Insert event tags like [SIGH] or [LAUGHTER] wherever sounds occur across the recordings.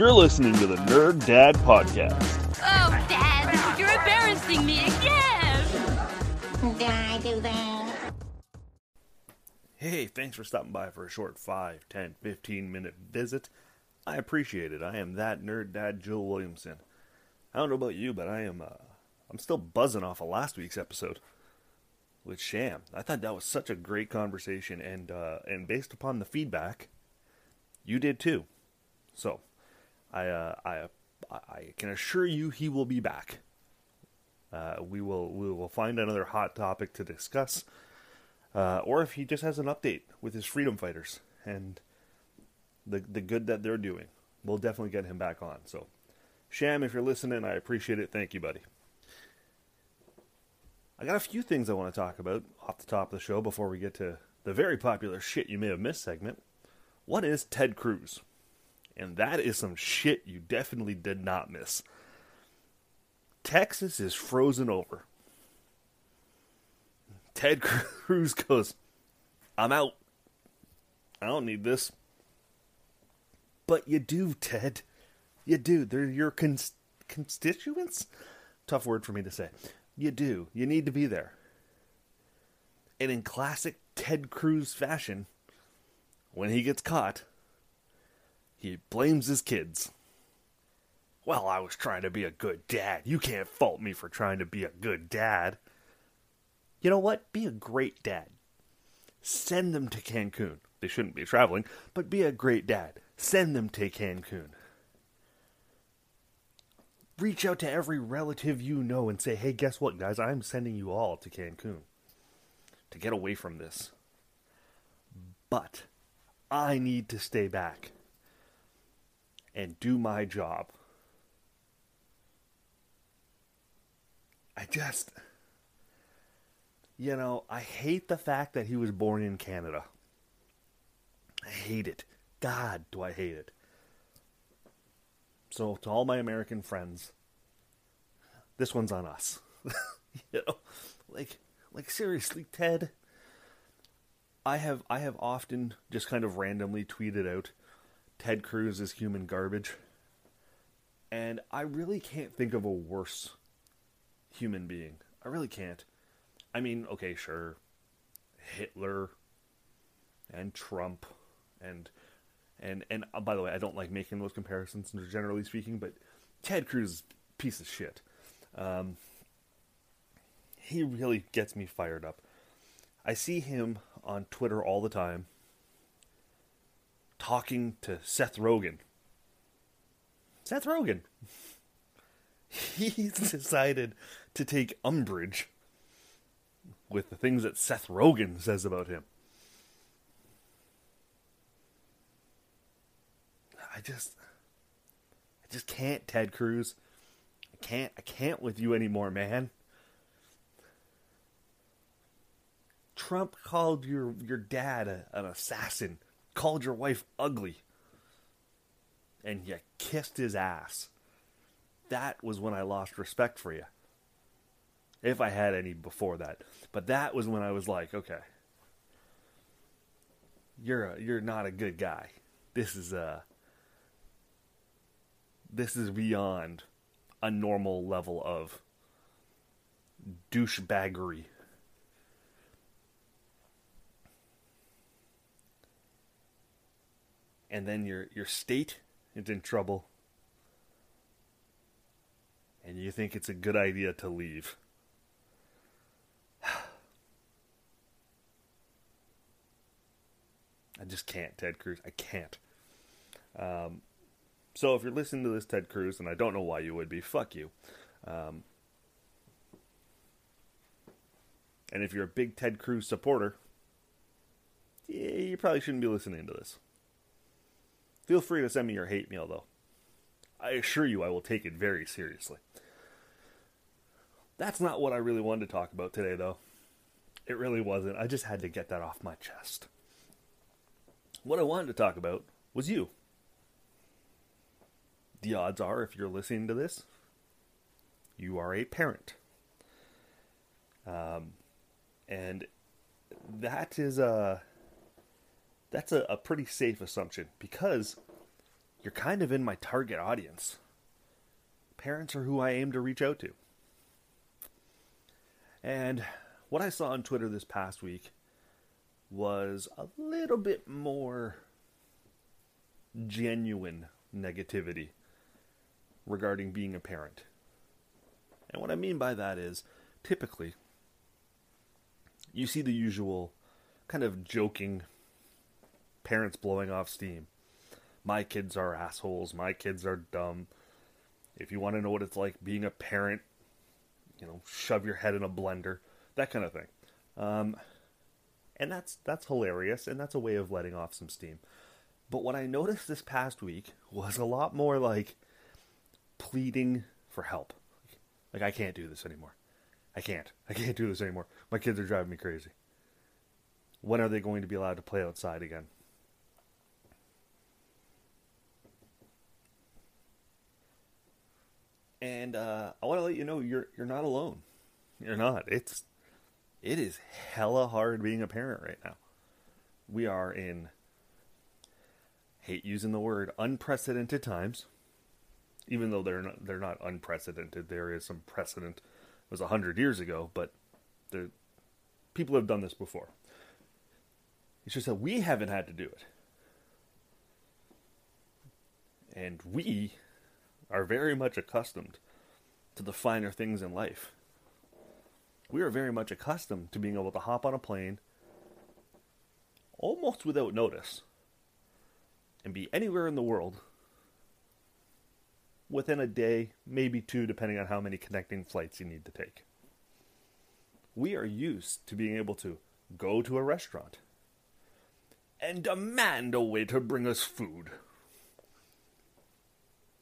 You're listening to the Nerd Dad Podcast. Oh, Dad, you're embarrassing me again. Did I do that? Hey, thanks for stopping by for a short 5, 10, 15 minute visit. I appreciate it. I am that nerd dad, Joe Williamson. I don't know about you, but I am, uh, I'm still buzzing off of last week's episode with Sham. I thought that was such a great conversation, and, uh, and based upon the feedback, you did too. So, I, uh, I, I can assure you he will be back. Uh, we will we will find another hot topic to discuss, uh, or if he just has an update with his freedom fighters and the the good that they're doing, we'll definitely get him back on. So, Sham, if you're listening, I appreciate it. Thank you, buddy. I got a few things I want to talk about off the top of the show before we get to the very popular shit you may have missed segment. What is Ted Cruz? And that is some shit you definitely did not miss. Texas is frozen over. Ted [LAUGHS] Cruz goes, I'm out. I don't need this. But you do, Ted. You do. They're your cons- constituents? Tough word for me to say. You do. You need to be there. And in classic Ted Cruz fashion, when he gets caught, he blames his kids. Well, I was trying to be a good dad. You can't fault me for trying to be a good dad. You know what? Be a great dad. Send them to Cancun. They shouldn't be traveling, but be a great dad. Send them to Cancun. Reach out to every relative you know and say, hey, guess what, guys? I'm sending you all to Cancun to get away from this. But I need to stay back and do my job. I just, you know, I hate the fact that he was born in Canada. I hate it. God, do I hate it. So, to all my American friends, this one's on us. [LAUGHS] you know, like, like seriously, Ted. I have I have often just kind of randomly tweeted out Ted Cruz is human garbage. And I really can't think of a worse human being. I really can't. I mean, okay, sure. Hitler and Trump and and and uh, by the way, I don't like making those comparisons generally speaking, but Ted Cruz is piece of shit. Um, he really gets me fired up. I see him on Twitter all the time talking to Seth Rogen. Seth Rogen. [LAUGHS] He's decided to take umbrage with the things that Seth Rogen says about him. I just I just can't, Ted Cruz. I can't I can't with you anymore, man. Trump called your your dad a, an assassin called your wife ugly and you kissed his ass. That was when I lost respect for you. If I had any before that. But that was when I was like, okay. You're a, you're not a good guy. This is uh this is beyond a normal level of douchebaggery. And then your your state is in trouble. And you think it's a good idea to leave. [SIGHS] I just can't Ted Cruz. I can't. Um, so if you're listening to this Ted Cruz and I don't know why you would be fuck you. Um, and if you're a big Ted Cruz supporter yeah, you probably shouldn't be listening to this Feel free to send me your hate mail, though. I assure you I will take it very seriously. That's not what I really wanted to talk about today, though. It really wasn't. I just had to get that off my chest. What I wanted to talk about was you. The odds are, if you're listening to this, you are a parent. Um, and that is a that's a, a pretty safe assumption because you're kind of in my target audience. Parents are who I aim to reach out to. And what I saw on Twitter this past week was a little bit more genuine negativity regarding being a parent. And what I mean by that is typically you see the usual kind of joking parents blowing off steam. My kids are assholes. My kids are dumb. If you want to know what it's like being a parent, you know, shove your head in a blender, that kind of thing. Um, and that's that's hilarious, and that's a way of letting off some steam. But what I noticed this past week was a lot more like pleading for help. Like I can't do this anymore. I can't. I can't do this anymore. My kids are driving me crazy. When are they going to be allowed to play outside again? And uh, I want to let you know you're you're not alone. You're not. It's it is hella hard being a parent right now. We are in hate using the word unprecedented times. Even though they're not they're not unprecedented, there is some precedent. It was a hundred years ago, but the people have done this before. It's just that we haven't had to do it. And we are very much accustomed to the finer things in life. We are very much accustomed to being able to hop on a plane almost without notice and be anywhere in the world within a day, maybe two, depending on how many connecting flights you need to take. We are used to being able to go to a restaurant and demand a waiter bring us food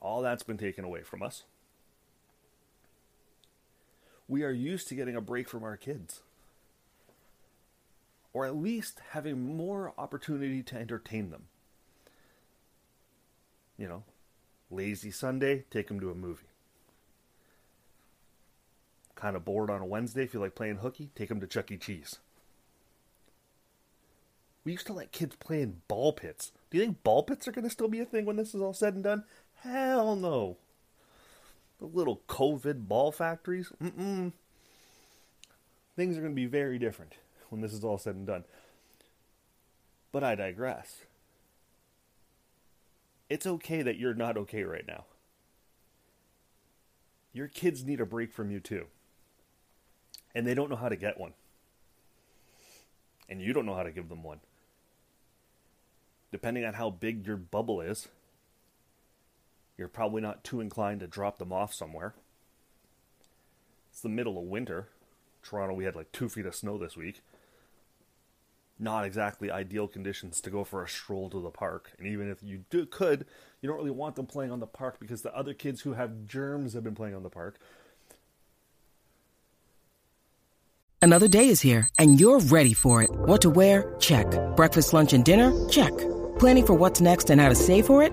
all that's been taken away from us. We are used to getting a break from our kids. Or at least having more opportunity to entertain them. You know, lazy Sunday, take them to a movie. Kind of bored on a Wednesday, feel like playing hooky, take them to Chuck E. Cheese. We used to let kids play in ball pits. Do you think ball pits are going to still be a thing when this is all said and done? Hell no. The little COVID ball factories? Mm-mm. Things are going to be very different when this is all said and done. But I digress. It's okay that you're not okay right now. Your kids need a break from you too. And they don't know how to get one. And you don't know how to give them one. Depending on how big your bubble is, you're probably not too inclined to drop them off somewhere. It's the middle of winter. Toronto, we had like two feet of snow this week. Not exactly ideal conditions to go for a stroll to the park. And even if you do, could, you don't really want them playing on the park because the other kids who have germs have been playing on the park. Another day is here, and you're ready for it. What to wear? Check. Breakfast, lunch, and dinner? Check. Planning for what's next and how to save for it?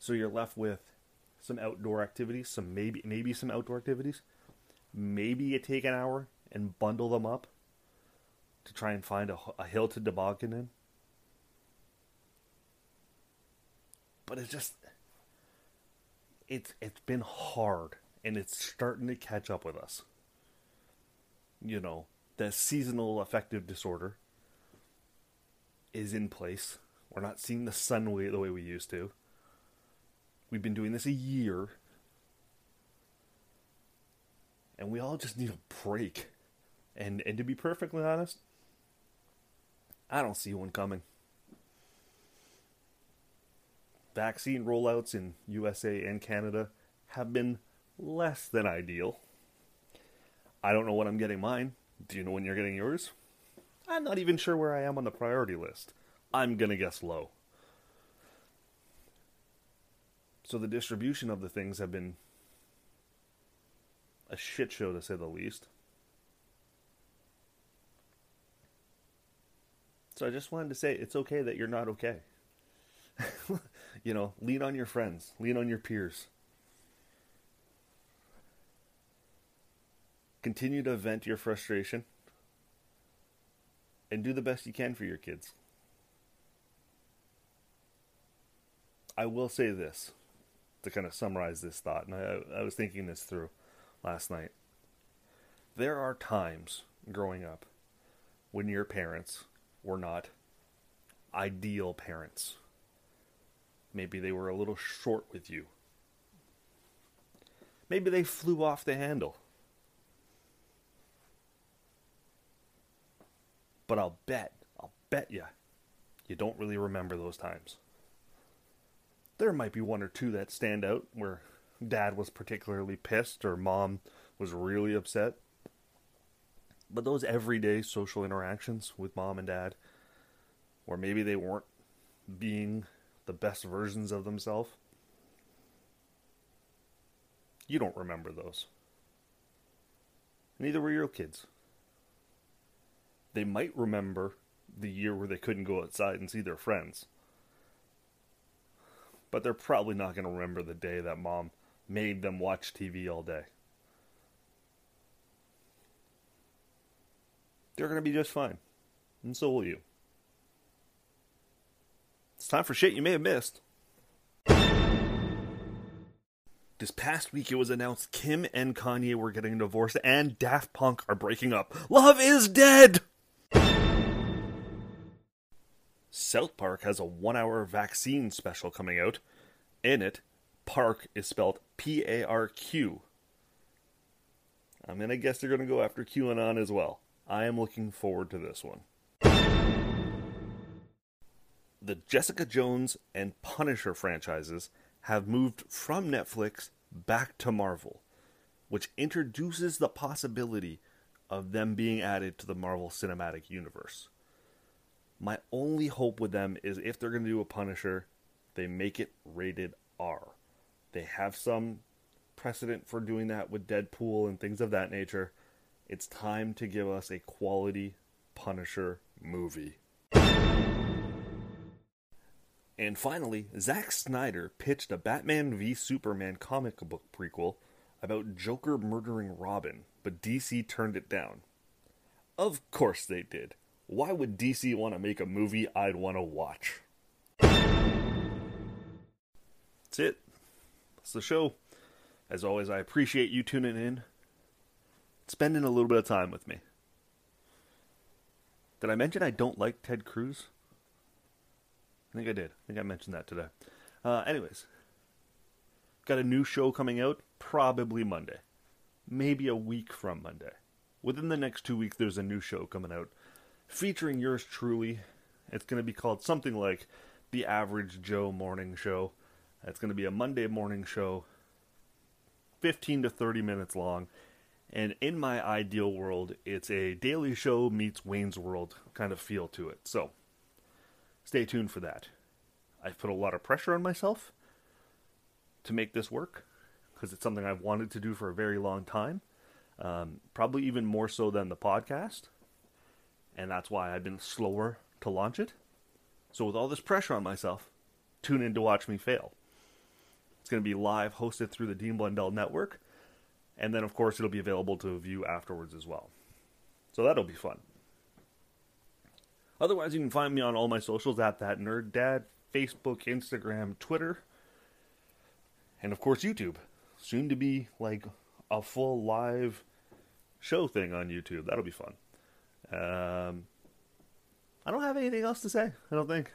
So you're left with some outdoor activities, some maybe maybe some outdoor activities. Maybe you take an hour and bundle them up to try and find a, a hill to toboggan in. But it's just it's it's been hard and it's starting to catch up with us. You know, the seasonal affective disorder is in place. We're not seeing the sun the way we used to. We've been doing this a year. And we all just need a break. And and to be perfectly honest, I don't see one coming. Vaccine rollouts in USA and Canada have been less than ideal. I don't know when I'm getting mine. Do you know when you're getting yours? I'm not even sure where I am on the priority list. I'm going to guess low. So the distribution of the things have been a shit show to say the least. So I just wanted to say it's okay that you're not okay. [LAUGHS] you know, lean on your friends, lean on your peers. Continue to vent your frustration and do the best you can for your kids. I will say this to kind of summarize this thought, and I, I was thinking this through last night. There are times growing up when your parents were not ideal parents. Maybe they were a little short with you. Maybe they flew off the handle. But I'll bet, I'll bet you, you don't really remember those times. There might be one or two that stand out where dad was particularly pissed or mom was really upset. But those everyday social interactions with mom and dad, or maybe they weren't being the best versions of themselves, you don't remember those. Neither were your kids. They might remember the year where they couldn't go outside and see their friends. But they're probably not going to remember the day that mom made them watch TV all day. They're going to be just fine. And so will you. It's time for shit you may have missed. This past week, it was announced Kim and Kanye were getting divorced and Daft Punk are breaking up. Love is dead! South Park has a one hour vaccine special coming out. In it, Park is spelled P A R Q. I'm going to guess they're going to go after QAnon as well. I am looking forward to this one. The Jessica Jones and Punisher franchises have moved from Netflix back to Marvel, which introduces the possibility of them being added to the Marvel Cinematic Universe. My only hope with them is if they're going to do a Punisher, they make it rated R. They have some precedent for doing that with Deadpool and things of that nature. It's time to give us a quality Punisher movie. And finally, Zack Snyder pitched a Batman v Superman comic book prequel about Joker murdering Robin, but DC turned it down. Of course they did. Why would DC want to make a movie I'd want to watch? That's it. That's the show. As always, I appreciate you tuning in spending a little bit of time with me. Did I mention I don't like Ted Cruz? I think I did. I think I mentioned that today. Uh, anyways, got a new show coming out probably Monday, maybe a week from Monday. Within the next two weeks, there's a new show coming out featuring yours truly. It's going to be called something like the Average Joe Morning Show. It's going to be a Monday morning show, 15 to 30 minutes long. And in my ideal world, it's a daily show meets Wayne's World kind of feel to it. So stay tuned for that. I've put a lot of pressure on myself to make this work because it's something I've wanted to do for a very long time. Um, probably even more so than the podcast. And that's why I've been slower to launch it. So, with all this pressure on myself, tune in to watch me fail. It's going to be live, hosted through the Dean Blundell Network and then of course it'll be available to view afterwards as well. So that'll be fun. Otherwise, you can find me on all my socials at that nerd dad, Facebook, Instagram, Twitter, and of course YouTube. Soon to be like a full live show thing on YouTube. That'll be fun. Um, I don't have anything else to say. I don't think.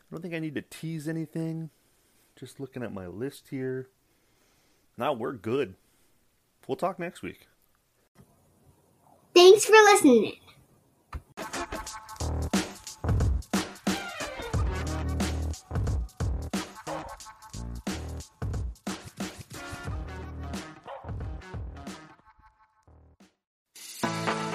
I don't think I need to tease anything. Just looking at my list here. Now we're good. We'll talk next week. Thanks for listening.